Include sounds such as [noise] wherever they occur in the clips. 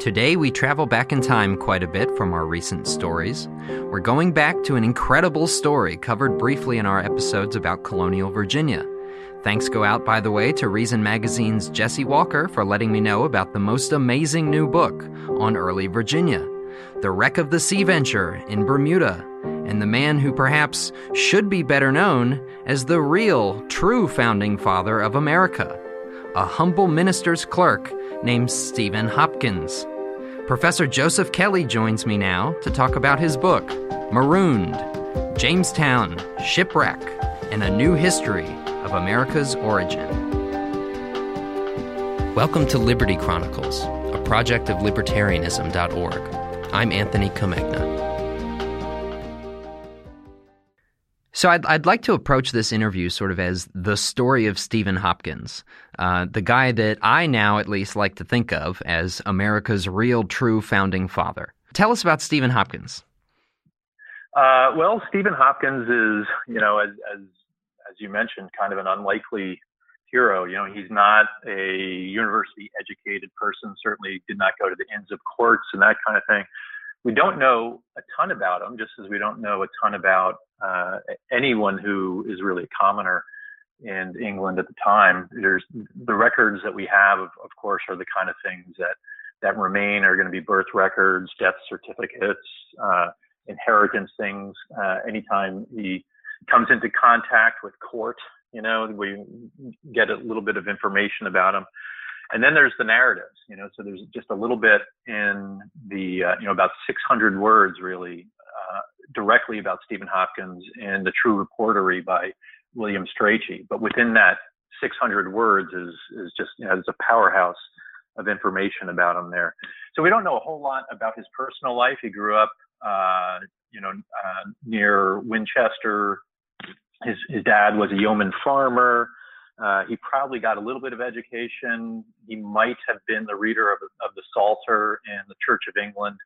Today, we travel back in time quite a bit from our recent stories. We're going back to an incredible story covered briefly in our episodes about colonial Virginia. Thanks go out, by the way, to Reason Magazine's Jesse Walker for letting me know about the most amazing new book on early Virginia The Wreck of the Sea Venture in Bermuda, and the man who perhaps should be better known as the real, true founding father of America, a humble minister's clerk named Stephen Hopkins. Professor Joseph Kelly joins me now to talk about his book, Marooned Jamestown, Shipwreck, and a New History of America's Origin. Welcome to Liberty Chronicles, a project of libertarianism.org. I'm Anthony Comegna. So I'd, I'd like to approach this interview sort of as the story of Stephen Hopkins, uh, the guy that I now at least like to think of as America's real true founding father. Tell us about Stephen Hopkins. Uh, well, Stephen Hopkins is, you know, as, as as you mentioned, kind of an unlikely hero. You know, he's not a university educated person. Certainly did not go to the Inns of Courts and that kind of thing we don't know a ton about him, just as we don't know a ton about uh, anyone who is really a commoner in England at the time. There's the records that we have, of, course, are the kind of things that that remain are going to be birth records, death certificates, uh, inheritance things. Uh, anytime he comes into contact with court, you know, we get a little bit of information about him and then there's the narratives you know so there's just a little bit in the uh, you know about 600 words really uh, directly about stephen hopkins in the true Reportory by william strachey. But within that 600 words is is just you know a powerhouse of information about him there. So we don't know a whole lot about his personal life. He grew up uh, you know uh, near winchester. His his dad was a yeoman farmer. Uh, he probably got a little bit of education. He might have been the reader of, of the Psalter in the Church of England,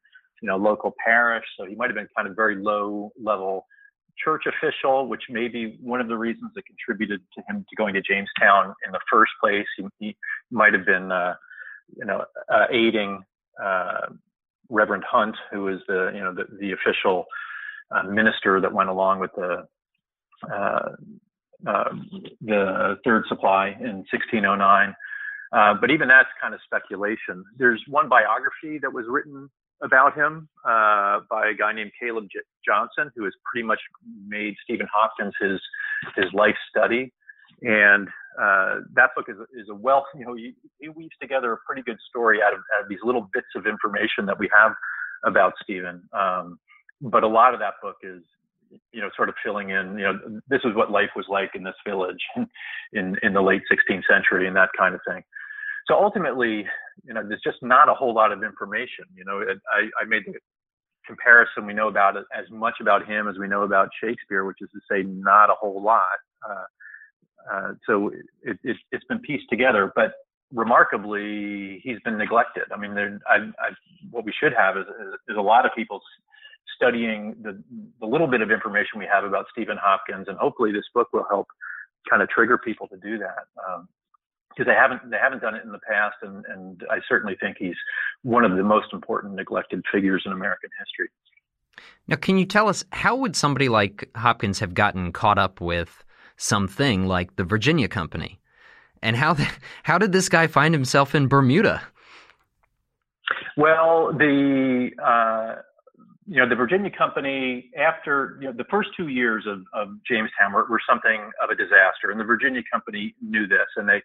you know, local parish. So he might have been kind of very low level church official, which may be one of the reasons that contributed to him to going to Jamestown in the first place. He, he might have been, uh, you know, uh, aiding uh, Reverend Hunt, who was the, you know, the, the official uh, minister that went along with the uh, um, the third supply in 1609. Uh, but even that's kind of speculation. There's one biography that was written about him uh, by a guy named Caleb J- Johnson, who has pretty much made Stephen Hopkins his his life study. And uh, that book is, is a wealth, you know, he, he, weaves together a pretty good story out of, out of, these little bits of information that we have about Stephen. Um, but a lot of that book is you know, sort of filling in, you know, this is what life was like in this village [laughs] in, in the late 16th century and that kind of thing. So ultimately, you know, there's just not a whole lot of information. You know, I, I made the comparison. We know about it as much about him as we know about Shakespeare, which is to say, not a whole lot. Uh, uh, so it, it, has been pieced together, but remarkably, he's been neglected. I mean, there, I, I, what we should have is, is, is a lot of people studying the, the little bit of information we have about Stephen Hopkins, and hopefully this book will help kind of trigger people to do that. Because they haven't they haven't done it in the past, and, and I certainly think he's one of the most important neglected figures in American history. Now, can you tell us how would somebody like Hopkins have gotten caught up with something like the Virginia Company, and how the, how did this guy find himself in Bermuda? Well, the uh, you know, the Virginia company, after you know, the first two years of, of Jamestown were, were, something of a disaster, and the Virginia company knew this, and they,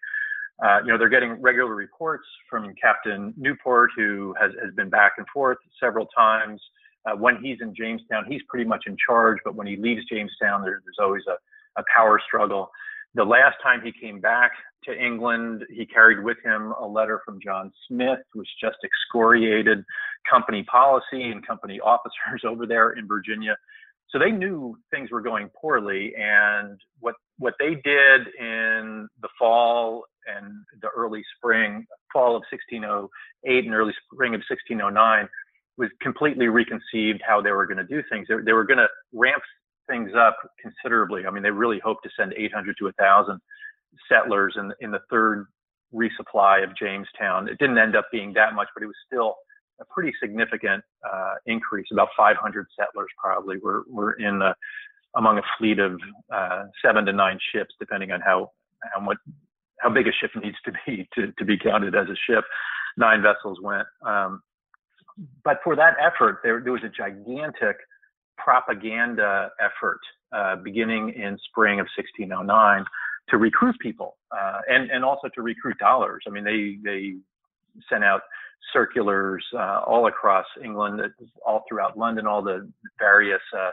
uh, you know, they're getting regular reports from Captain Newport, who has, has been back and forth several times. Uh, when he's in Jamestown, he's pretty much in charge, but when he leaves Jamestown, there, there's always a, a power struggle. The last time he came back to England, he carried with him a letter from John Smith, which just excoriated company policy and company [laughs] officers over there in Virginia. So they knew things were going poorly, and what what they did in the fall and the early spring, fall of 1608 and early spring of 1609, was completely reconceived how they were going to do things. They, they were going to ramp things up considerably. I mean, they really hoped to send 800 to 1,000 settlers in, in the third resupply of Jamestown. It didn't end up being that much, but it was still a pretty significant uh, increase. About 500 settlers probably were were in the among a fleet of uh, seven to nine ships, depending on how how much how big a ship [laughs] needs to be to, to be counted as a ship. Nine vessels went. Um, but for that effort, there, there was a gigantic propaganda effort uh, beginning in spring of 1609 to recruit people uh, and and also to recruit dollars. I mean, they they sent out circulars uh, all across England, all throughout London, all the various uh,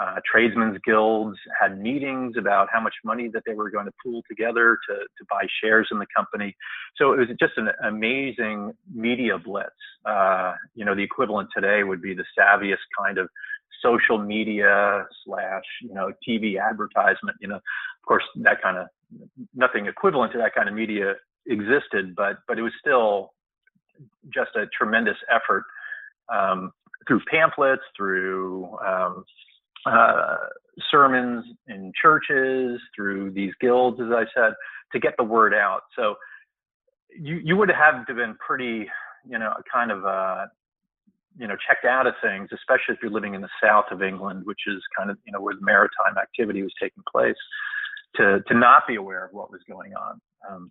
uh, tradesmen's guilds had meetings about how much money that they were going to pool together to, to buy shares in the company. So it was just an amazing media blitz. Uh, you know, the equivalent today would be the savviest kind of social media slash, you know, TV advertisement. You know, of course, that kind of nothing equivalent to that kind of media existed, but but it was still just a tremendous effort um, through pamphlets, through um, uh, sermons in churches, through these guilds, as I said, to get the word out. So you you would have to have been pretty, you know, kind of uh, you know checked out of things, especially if you're living in the south of England, which is kind of you know where the maritime activity was taking place, to to not be aware of what was going on. Um,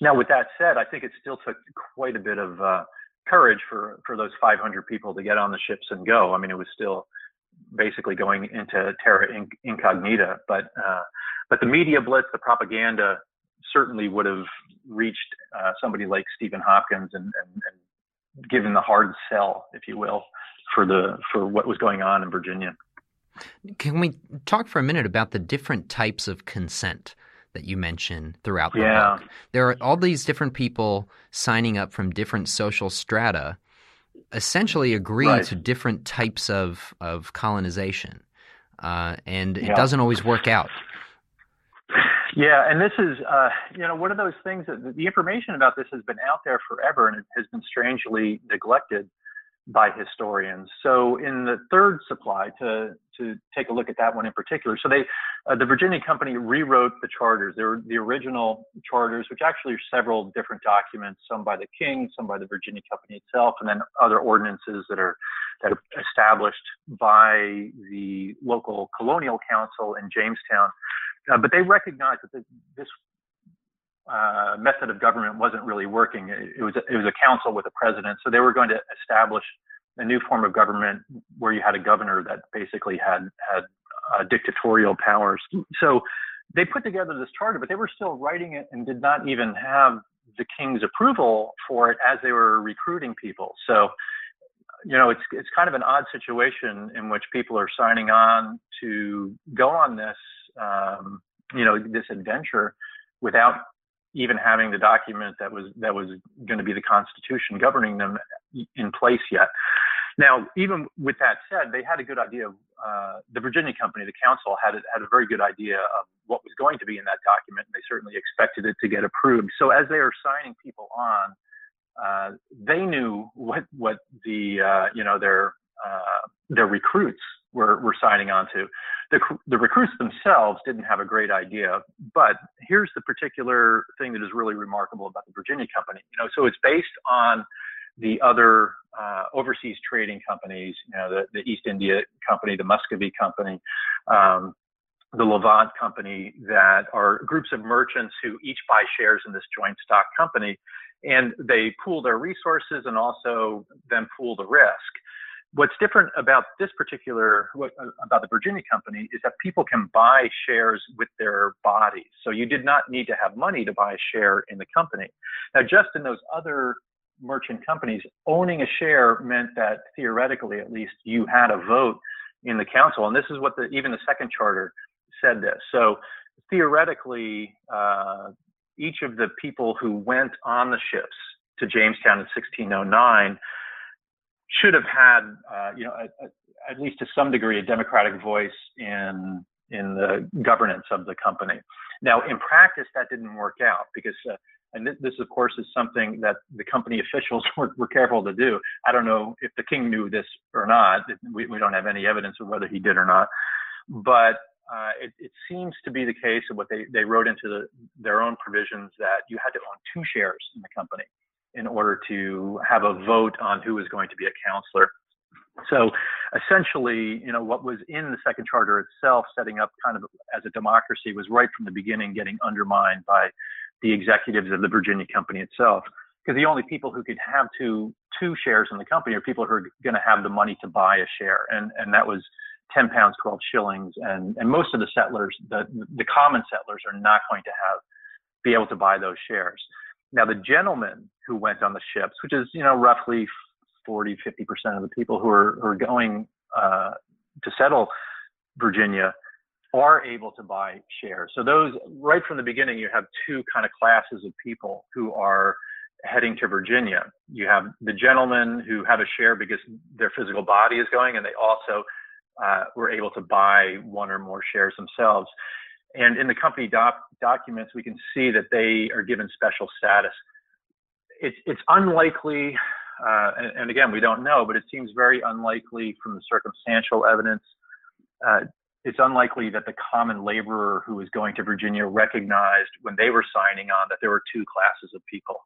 now, with that said, I think it still took quite a bit of uh, courage for for those 500 people to get on the ships and go. I mean, it was still basically going into terra incognita. But uh, but the media blitz, the propaganda, certainly would have reached uh, somebody like Stephen Hopkins and, and, and given the hard sell, if you will, for the for what was going on in Virginia. Can we talk for a minute about the different types of consent? that you mention throughout the yeah. book. There are all these different people signing up from different social strata essentially agree right. to different types of of colonization, uh, and it yeah. doesn't always work out. Yeah, and this is uh, you know one of those things that the information about this has been out there forever, and it has been strangely neglected by historians. So in the third supply, to to take a look at that one in particular, so they uh, the Virginia Company rewrote the charters. They were the original charters, which actually are several different documents, some by the king, some by the Virginia Company itself, and then other ordinances that are that are established by the local colonial council in Jamestown. Uh, but they recognized that this uh, method of government wasn't really working. It, it was a, it was a council with a president, so they were going to establish a new form of government where you had a governor that basically had had uh, dictatorial powers. So they put together this charter, but they were still writing it and did not even have the king's approval for it as they were recruiting people. So you know, it's it's kind of an odd situation in which people are signing on to go on this, um, you know, this adventure without even having the document that was that was going to be the Constitution governing them in place yet. Now, even with that said, they had a good idea of uh, the Virginia Company, the council had a, had a very good idea of what was going to be in that document, and they certainly expected it to get approved. So as they are signing people on, uh, they knew what what the uh, you know their uh, their recruits were were signing on to the, the recruits themselves didn't have a great idea. But here's the particular thing that is really remarkable about the Virginia Company. You know, so it's based on the other uh, overseas trading companies, you know, the, the East India Company, the Muscovy Company, um, the Levant Company, that are groups of merchants who each buy shares in this joint stock company, and they pool their resources and also then pool the risk. What's different about this particular, what, uh, about the Virginia company is that people can buy shares with their bodies. So you did not need to have money to buy a share in the company. Now, just in those other merchant companies, owning a share meant that theoretically, at least, you had a vote in the council. And this is what the, even the second charter said this. So theoretically, uh, each of the people who went on the ships to Jamestown in 1609 should have had, uh, you know, a, a, at least to some degree, a democratic voice in in the governance of the company. Now, in practice, that didn't work out because, uh, and th- this, of course, is something that the company officials [laughs] were, were, careful to do. I don't know if the king knew this or not. We, we don't have any evidence of whether he did or not. But uh, it, it, seems to be the case of what they, they wrote into the, their own provisions that you had to own two shares in the company in order to have a vote on who was going to be a counselor. So essentially, you know, what was in the second charter itself, setting up kind of as a democracy, was right from the beginning getting undermined by the executives of the Virginia company itself. Because the only people who could have two two shares in the company are people who are going to have the money to buy a share, and and that was 10 pounds, 12 shillings, and and most of the settlers, the the common settlers, are not going to have be able to buy those shares. Now, the gentlemen who went on the ships, which is you know roughly 40, 50 percent of the people who are who are going uh, to settle Virginia, are able to buy shares. So those right from the beginning, you have two kind of classes of people who are heading to Virginia. You have the gentlemen who have a share because their physical body is going, and they also uh, were able to buy one or more shares themselves. And in the company doc- documents, we can see that they are given special status. It's, it's unlikely, uh, and, and, again, we don't know, but it seems very unlikely from the circumstantial evidence. Uh, it's unlikely that the common laborer who was going to Virginia recognized when they were signing on that there were two classes of people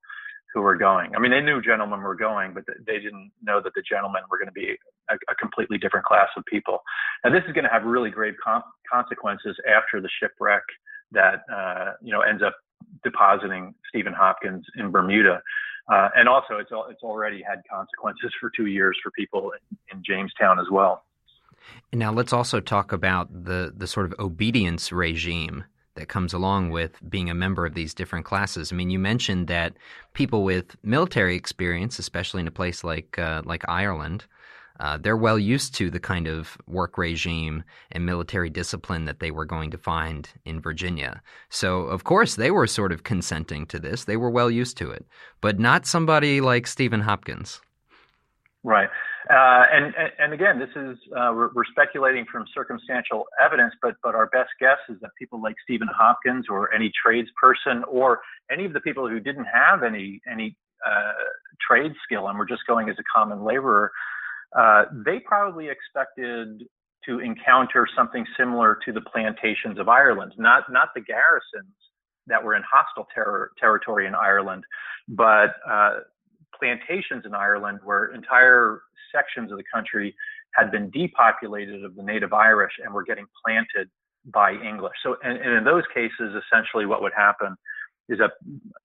who were going. I mean, they knew gentlemen were going, but they didn't know that the gentlemen were going to be a, a completely different class of people. And this is going to have really grave com- consequences after the shipwreck that uh, you know ends up depositing Stephen Hopkins in Bermuda. Uh, and also, it's it's already had consequences [laughs] for two years for people in, in Jamestown as well. Now let's also talk about the the sort of obedience regime that comes along with being a member of these different classes. I mean, you mentioned that people with military experience, especially in a place like uh, like Ireland, uh, they're well used to the kind of work regime and military discipline that they were going to find in Virginia. So, of course, they were sort of consenting to this. They were well used to it, but not somebody like Stephen Hopkins. Right. Uh, and, and again, this is uh, we're, we're, speculating from circumstantial evidence, but but our best guess is that people like Stephen Hopkins or any tradesperson or any of the people who didn't have any any uh, trade skill and were just going as a common laborer, uh, they probably expected to encounter something similar to the plantations of Ireland, not not the garrisons that were in hostile ter- territory in Ireland, but uh, plantations in Ireland where entire sections of the country had been depopulated of the native Irish and were getting planted by English. So, and, and in those cases, essentially what would happen is that,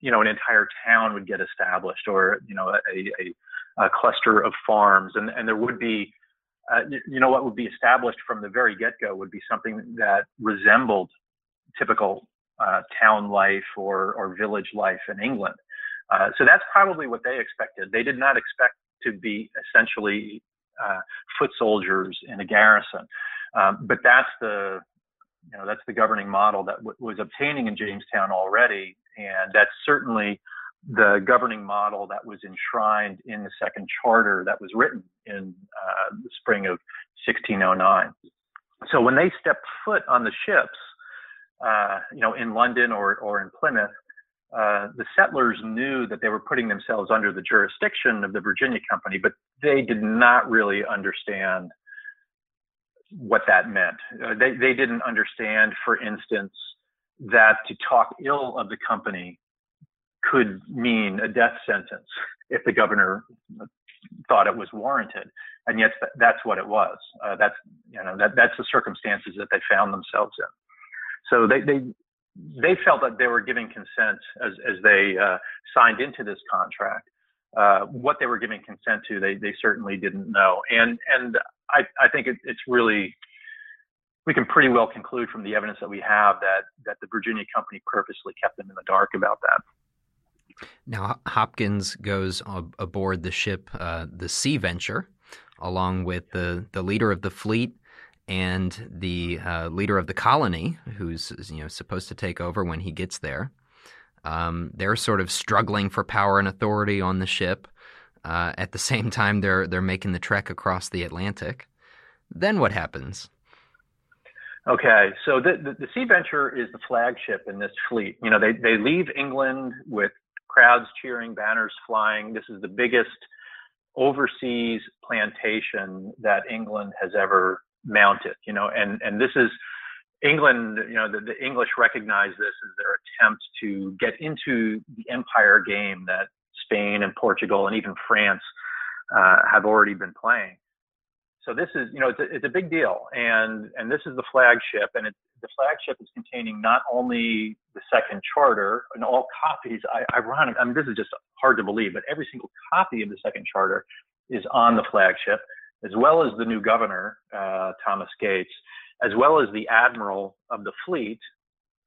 you know, an entire town would get established or, you know, a, a, a cluster of farms and, and there would be, uh, you know, what would be established from the very get-go would be something that resembled typical uh, town life or, or village life in England. Uh, so that's probably what they expected. They did not expect to be essentially uh, foot soldiers in a garrison. Um, but that's the you know that's the governing model that w- was obtaining in Jamestown already, and that's certainly the governing model that was enshrined in the second charter that was written in uh, the spring of 1609. So when they stepped foot on the ships, uh, you know, in London or or in Plymouth, uh, the settlers knew that they were putting themselves under the jurisdiction of the Virginia Company, but they did not really understand what that meant. Uh, they, they didn't understand, for instance, that to talk ill of the company could mean a death sentence if the governor thought it was warranted. And yet that's what it was. Uh, that's, you know, that, that's the circumstances that they found themselves in. So they, they, they felt that they were giving consent as, as they uh, signed into this contract. Uh, what they were giving consent to, they, they certainly didn't know. And, and I, I think it, it's really, we can pretty well conclude from the evidence that we have that, that the Virginia company purposely kept them in the dark about that. Now, Hopkins goes ab- aboard the ship, uh, the Sea Venture, along with the, the leader of the fleet and the uh, leader of the colony, who's you know supposed to take over when he gets there. Um, they're sort of struggling for power and authority on the ship. Uh, at the [laughs] same time, they're they're making the trek across the Atlantic. Then what happens? Okay, so the, the, the Sea Venture is the flagship in this fleet. You know, they they leave England with crowds cheering, banners flying. This is the biggest overseas plantation that England has ever mounted, you know, and, and this is England, you know, the, the English recognize this as their attempt to get into the empire game that Spain and Portugal and even France uh, have already been playing. So this is, you know, it's a, it's a big deal, and and this is the flagship, and it, the flagship is containing not only the second charter and all copies. I, ironic, I mean, this is just hard to believe, but every single copy of the second charter is on the flagship, as well as the new governor, uh, Thomas Gates, as well as the admiral of the fleet,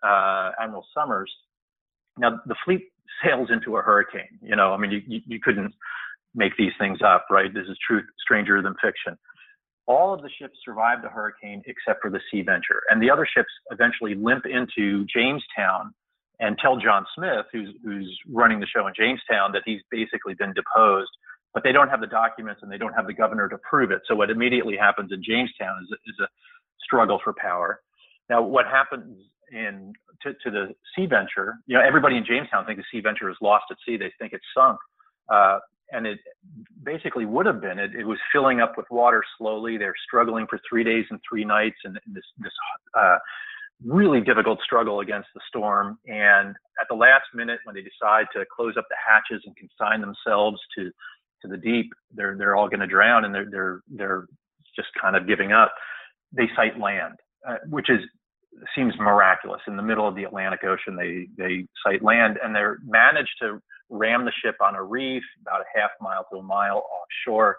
uh, Admiral Somers. Now, the fleet sails into a hurricane. You know, I mean, you, you, couldn't make these things up, right? This is truth stranger than fiction. All of the ships survive the hurricane except for the Sea Venture. And the other ships eventually limp into Jamestown and tell John Smith, who's, who's running the show in Jamestown, that he's basically been deposed. But they don't have the documents and they don't have the governor to prove it. So what immediately happens in Jamestown is, is a struggle for power. Now, what happens in to, to, the Sea Venture? You know, everybody in Jamestown thinks the Sea Venture is lost at sea. They think it's sunk. Uh, and it basically would have been. It, it, was filling up with water slowly. They're struggling for three days and three nights, and this this uh, really difficult struggle against the storm. And at the last minute, when they decide to close up the hatches and consign themselves to to the deep, they're they're all going to drown, and they're they're they're just kind of giving up. They sight land, uh, which is seems miraculous. In the middle of the Atlantic Ocean, they they sight land, and they're managed to ram the ship on a reef about a half mile to a mile offshore.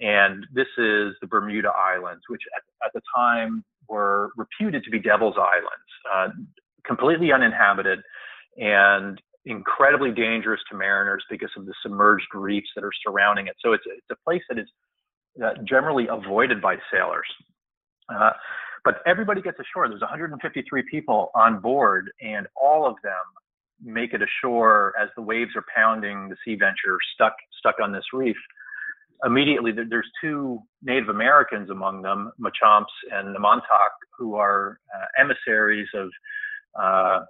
And this is the Bermuda Islands, which at, at the time were reputed to be Devil's Islands, uh, completely uninhabited and incredibly dangerous to mariners because of the submerged reefs that are surrounding it. So it's, it's a place that is uh, generally avoided by sailors. Uh, but everybody gets ashore. There's 153 people on board, and all of them make it ashore as the waves are pounding the Sea Venture stuck stuck on this reef. Immediately, there's two Native Americans among them, Machumps and Namontack, who are uh, emissaries of uh,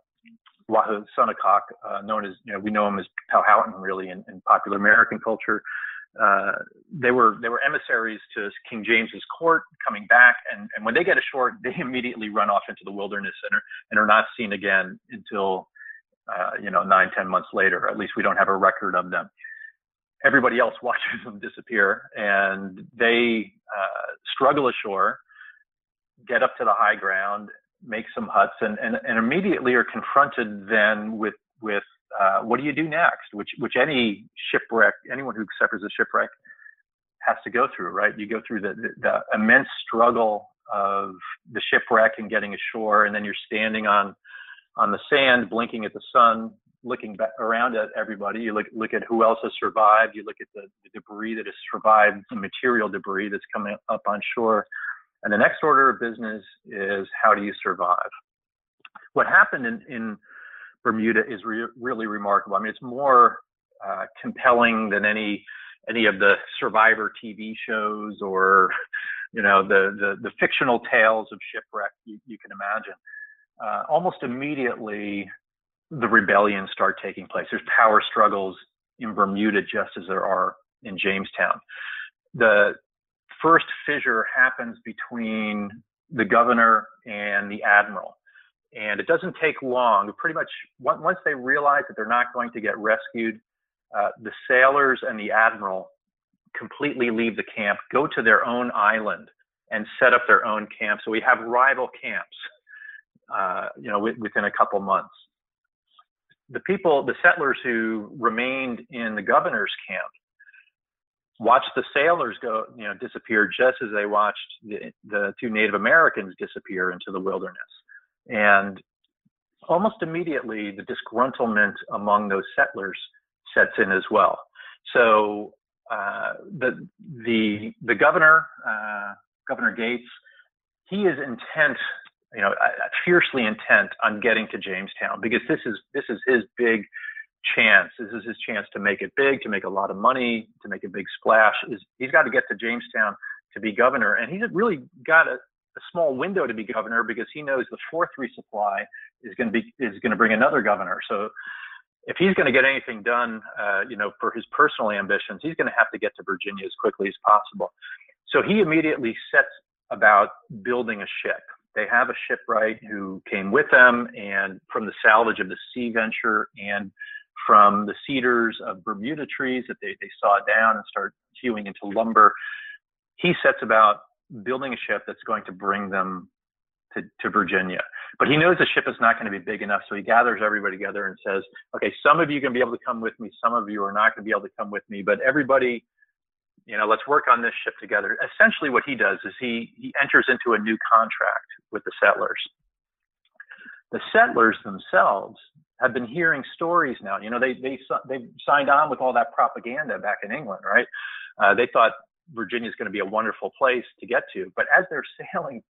Wahoo Sonnecock, uh, known as, you know, we know him as Powhatan really in, in popular American culture. Uh, they were they were emissaries to King James's court coming back, and, and when they get ashore, they [laughs] immediately run off into the wilderness and are, and are not seen again until uh, you know, nine, ten months later. At least we don't have a record of them. Everybody else [laughs] watches them disappear, and they uh, struggle ashore, get up to the high ground, make some huts, and, and, and immediately are confronted then with with uh, what do you do next? Which which any shipwreck, anyone who suffers a shipwreck has to go through, right? You go through the, the, the immense struggle of the shipwreck and getting ashore, and then you're standing on on the sand, blinking at the sun, looking back around at everybody. You look look at who else has survived. You look at the, the debris that has survived, the material debris that's coming up on shore. And the next order of business is how do you survive? What happened in, in Bermuda is re- really remarkable. I mean, it's more uh, compelling than any any of the survivor TV shows or you know the the, the fictional tales of shipwreck you, you can imagine uh, almost immediately the rebellions start taking place. There's power struggles in Bermuda just as there are in Jamestown. The first fissure happens between the governor and the admiral. And it doesn't take long. Pretty much once they realize that they're not going to get rescued, uh, the sailors and the admiral completely leave the camp, go to their own island, and set up their own camp. So we have rival camps uh, you know, within a couple months. The people, the settlers who remained in the governor's camp, watched the sailors go, you know, disappear just as they watched the, the two Native Americans disappear into the wilderness. And almost immediately, the disgruntlement among those settlers sets in as well. So uh, the the the governor, uh, Governor Gates, he is intent you know, fiercely intent on getting to Jamestown because this is this is his big chance. This is his chance to make it big, to make a lot of money, to make a big splash. Is he's got to get to Jamestown to be governor, and he's really got a, a small window to be governor because he knows the fourth resupply is going to be is going to bring another governor. So if he's going to get anything done, uh, you know, for his personal ambitions, he's going to have to get to Virginia as quickly as possible. So he immediately sets about building a ship they have a shipwright who came with them and from the salvage of the sea venture and from the cedars of Bermuda trees that they, they saw down and start hewing into lumber. He sets about building a ship that's going to bring them to, to Virginia. But he knows the ship is not going to be big enough, so he gathers everybody together and says, okay, some of you to be able to come with me, some of you are not going to be able to come with me, but everybody, you know, let's work on this ship together. Essentially, what he does is he, he enters into a new contract with the settlers. The settlers themselves have been hearing stories now. You know, they they they signed on with all that propaganda back in England, right? Uh, they thought Virginia is going to be a wonderful place to get to, but as they're sailing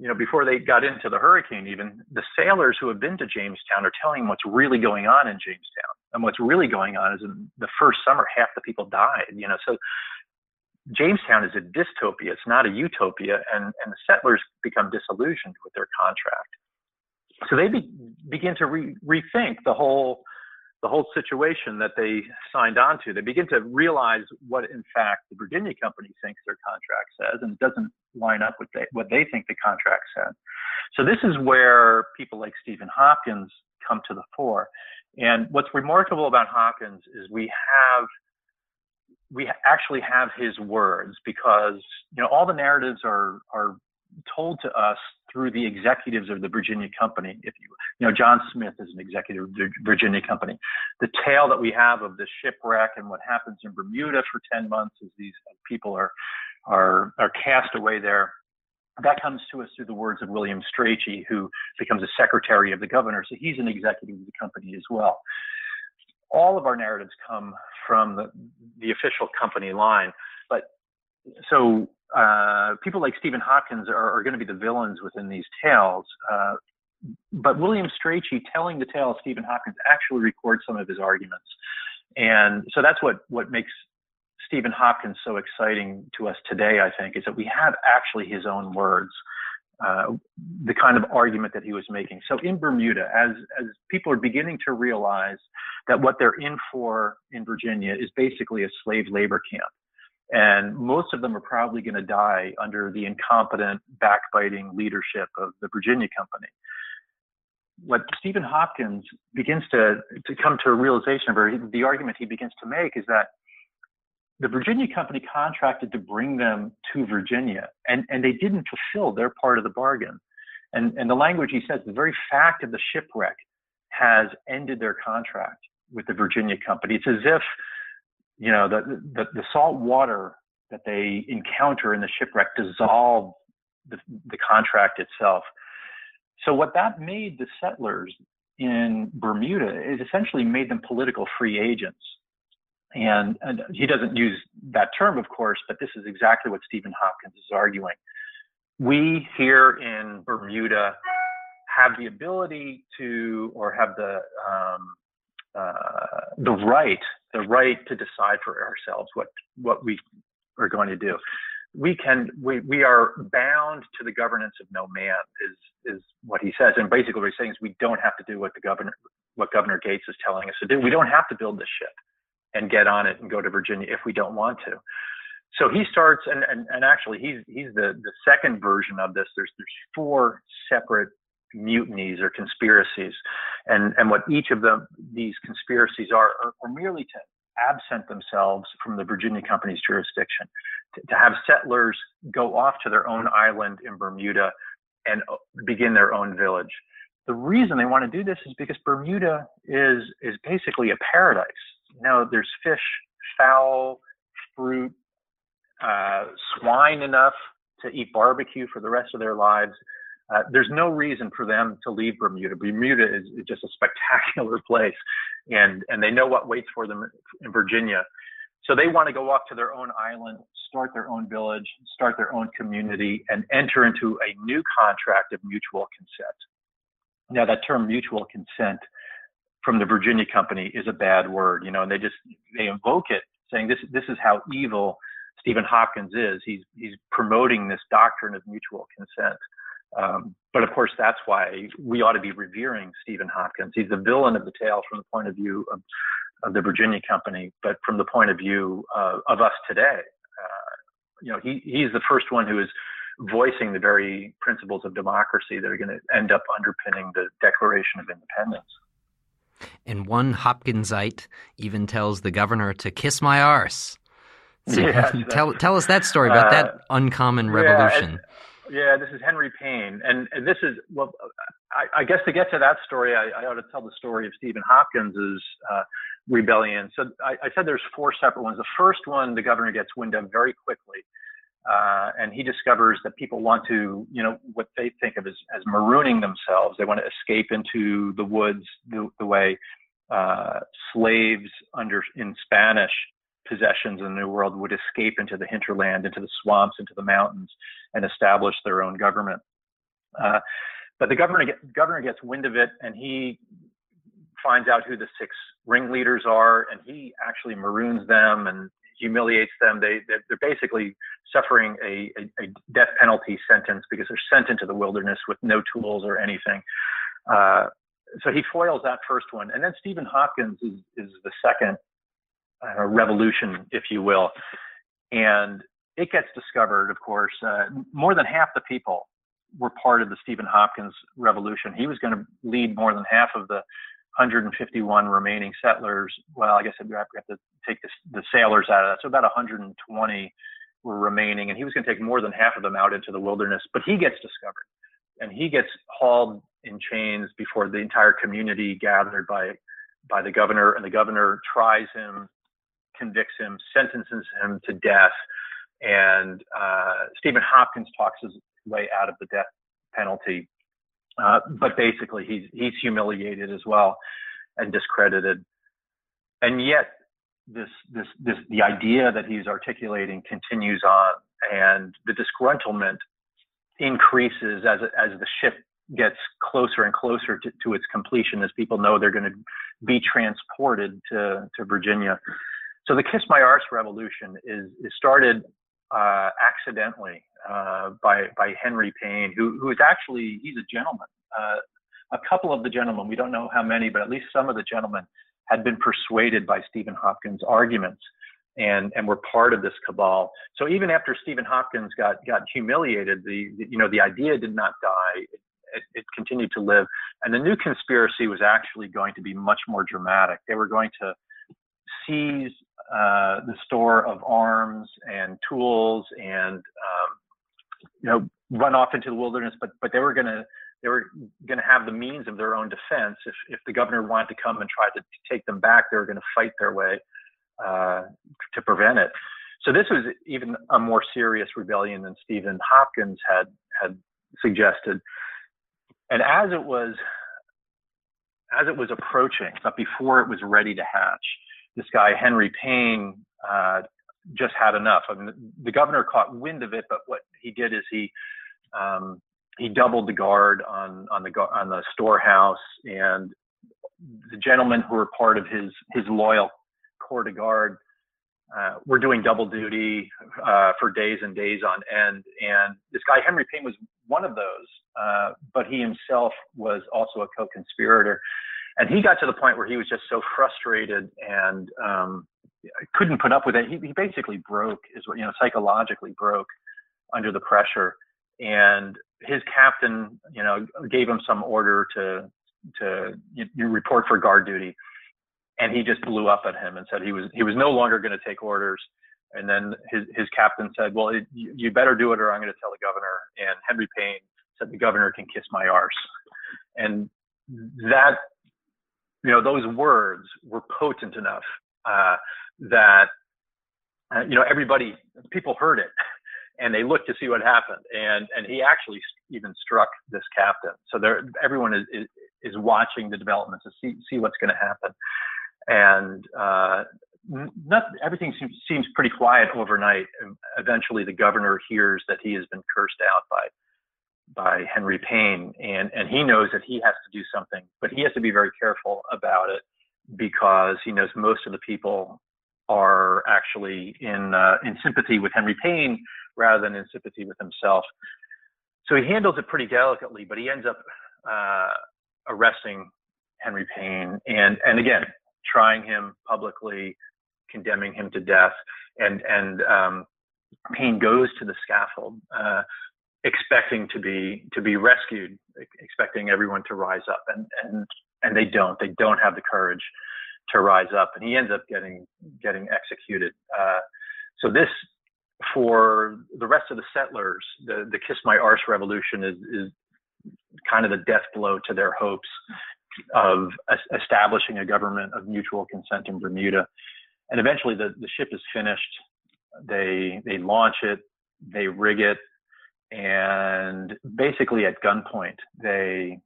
you know, before they got into the hurricane, even the sailors who have been to Jamestown are telling what's really going on in Jamestown. And what's really going on is in the first summer, half the people died, you know, so Jamestown is a dystopia. It's not a utopia. And, and the settlers become disillusioned with their contract. So they be, begin to re, rethink the whole the whole situation that they signed on to. They begin to realize what, in fact, the Virginia company thinks their contract says, and it doesn't line up with they, what they think the contract said. So this is where people like Stephen Hopkins come to the fore. And what's remarkable about Hopkins is we have we actually have his words because you know all the narratives are are told to us through the executives of the Virginia Company. If you, you know, John Smith is an executive of the Virginia Company. The tale that we have of the shipwreck and what happens in Bermuda for 10 months as these people are, are, are cast away there. That comes to us through the words of William Strachey, who becomes a secretary of the governor. So he's an executive of the company as well. All of our narratives come from the, the official company line. But so uh, people like Stephen Hopkins are, are going to be the villains within these tales. Uh, but William Strachey telling the tale of Stephen Hopkins actually records some of his arguments. And so that's what, what makes Stephen Hopkins so exciting to us today, I think, is that we have actually his own words, uh, the kind of argument that he was making. So in Bermuda, as, as people are beginning to realize that what they're in for in Virginia is basically a slave labor camp, and most of them are probably going to die under the incompetent, backbiting leadership of the Virginia Company. What Stephen Hopkins begins to, to come to a realization of, or the argument he begins to make, is that the Virginia Company contracted to bring them to Virginia, and, and they didn't fulfill their part of the bargain. And, and the language he says, the very fact of the shipwreck has ended their contract with the Virginia Company. It's as if you know, the, the, the salt water that they encounter in the shipwreck dissolve the, the contract itself. So what that made the settlers in Bermuda is essentially made them political free agents. And, and, he doesn't use that term, of course, but this is exactly what Stephen Hopkins is arguing. We here in Bermuda have the ability to, or have the um, uh, the right the right to decide for ourselves what what we are going to do. We can we we are bound to the governance of no man is is what he says, and basically what he's saying is we don't have to do what the governor what Governor Gates is telling us to do. We don't have to build this ship and get on it and go to Virginia if we don't want to. So he starts, and, and, and actually he's he's the the second version of this. There's there's four separate mutinies or conspiracies. And, and what each of them, these conspiracies are, are, are merely to absent themselves from the Virginia Company's jurisdiction, to, to, have settlers go off to their own island in Bermuda and uh, begin their own village. The reason they want to do this is because Bermuda is is basically a paradise. You know, there's fish, fowl, fruit, uh, swine enough to eat barbecue for the rest of their lives. Uh, there's no reason for them to leave Bermuda. Bermuda is, is, just a spectacular [laughs] place, and and they know what waits for them in Virginia. So they want to go off to their own island, start their own village, start their own community, and enter into a new contract of mutual consent. Now that term mutual consent from the Virginia company is a bad word, you know, and they just they invoke it saying this this is how evil Stephen Hopkins is. He's he's promoting this doctrine of mutual consent. Um, but of course, that's why we ought to be revering Stephen Hopkins. He's the villain of the tale from the point of view of, of the Virginia Company, but from the point of view uh, of us today, uh, you know, he, he's the first one who is voicing the very principles of democracy that are going to end up underpinning the Declaration of Independence. And one Hopkinsite even tells the governor to kiss my arse. So Yeah, [laughs] tell tell us that story about Uh, that uncommon revolution. Yeah, this is Henry Payne, and, and this is well. I, I guess to get to that story, I, I ought to tell the story of Stephen Hopkins's uh, rebellion. So I, I said there's four separate ones. The first one, the governor gets wind of very quickly, uh, and he discovers that people want to, you know, what they think of as, as marooning themselves. They want to escape into the woods the, the way uh, slaves under in Spanish possessions in the New World would escape into the hinterland, into the swamps, into the mountains, and establish their own government. Uh, but the governor, governor gets wind of it, and he finds out who the six ringleaders are, and he actually maroons them and humiliates them. They they're, they're basically suffering a, a, a, death penalty sentence because they're sent into the wilderness with no tools or anything. Uh, so he foils that first one, and then Stephen Hopkins is is the second uh, revolution, if you will, and it gets discovered. Of course, uh, more than half the people were part of the Stephen Hopkins revolution. He was going to lead more than half of the 151 remaining settlers. Well, I guess we have to take the, the sailors out of that. So about 120 were remaining, and he was going to take more than half of them out into the wilderness. But he gets discovered, and he gets hauled in chains before the entire community gathered by by the governor, and the governor tries him, convicts him, sentences him to death. And uh, Stephen Hopkins talks his way out of the death penalty. Uh, but basically, he's he's humiliated as well and discredited. And yet, this this this the idea that he's articulating continues on, and the disgruntlement increases as as the ship gets closer and closer to, to its completion, as people know they're going to be transported to to Virginia. So the Kiss My Arse revolution is is started uh, accidentally uh, by by Henry Payne, who who is actually he's a gentleman. Uh, a couple of the gentlemen, we don't know how many, but at least some of the gentlemen had been persuaded by Stephen Hopkins' arguments and and were part of this cabal. So even after Stephen Hopkins got got humiliated, the, the you know the idea did not die. It, it, it, continued to live, and the new conspiracy was actually going to be much more dramatic. They were going to seize uh, the store of arms and tools and um, you know run off into the wilderness but but they were going to they were going to have the means of their own defense. If if the governor wanted to come and try to take them back they were going to fight their way uh, to prevent it. So this was even a more serious rebellion than Stephen Hopkins had had suggested. And as it was as it was approaching but before it was ready to hatch this guy Henry Payne uh, just had enough. I mean, the governor caught wind of it, but what he did is he um, he doubled the guard on on the on the storehouse, and the gentlemen who were part of his his loyal corps de garde uh, were doing double duty uh, for days and days on end. And this guy Henry Payne was one of those, uh, but he himself was also a co-conspirator and he got to the point where he was just so frustrated and um, couldn't put up with it. He, he, basically broke, is what you know, psychologically broke under the pressure. And his captain, you know, gave him some order to to you, you report for guard duty, and he just blew up at him and said he was he was no longer going to take orders. And then his his captain said, "Well, it, you, you better do it, or I'm going to tell the governor." And Henry Payne said, "The governor can kiss my arse," and that you know, those words were potent enough uh, that, uh, you know, everybody, people heard it and they looked to see what happened. And, and he actually even struck this captain. So there, everyone is, is, is watching the developments to see, see what's going to happen. And, uh, not, everything seems, seems pretty quiet overnight. Eventually the governor hears that he has been cursed out by by Henry Payne, and and he knows that he has to do something, but he has to be very careful about it because he knows most of the people are actually in uh, in sympathy with Henry Payne rather than in sympathy with himself. So he handles it pretty delicately, but he ends up uh, arresting Henry Payne and and again trying him publicly, condemning him to death, and and um, Payne goes to the scaffold. Uh, expecting to be to be rescued, expecting everyone to rise up. And and and they don't. They don't have the courage to rise up, and he ends up getting getting executed. Uh, so this, for the rest of the settlers, the the Kiss My Arse revolution is is kind of the death blow to their hopes of establishing a government of mutual consent in Bermuda. And eventually, the the ship is finished. They they launch it, they rig it, and basically at gunpoint, they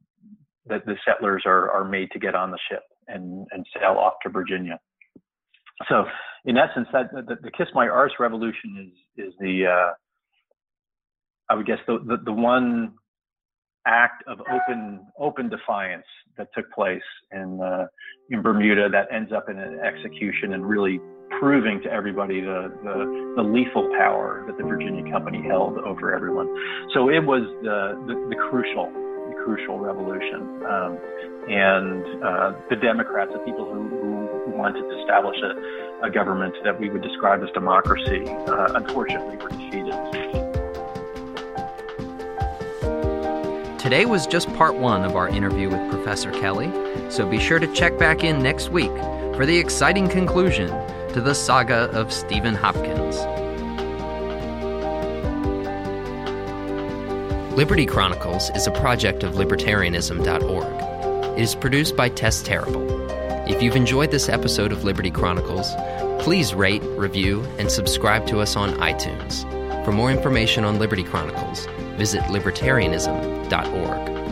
the, the settlers are, are made to get on the ship and, and sail off to Virginia. So, in essence, that the, the Kiss My Arse revolution is is the uh, I would guess the, the, the one act of open open defiance that took place in uh, in Bermuda that ends up in an execution and really proving to everybody the, the, the lethal power that the Virginia Company held over everyone. So it was the the, the crucial the crucial revolution, um, and uh, the Democrats, the people who, who wanted to establish a, a government that we would describe as democracy, uh, unfortunately were defeated. Today was just part one of our interview with Professor Kelly, so be sure to check back in next week for the exciting conclusion to the saga of Stephen Hopkins. Liberty Chronicles is a project of libertarianism.org. It is produced by Tess Terrible. If you've enjoyed this episode of Liberty Chronicles, please rate, review, and subscribe to us on iTunes. For more information on Liberty Chronicles, visit libertarianism.org.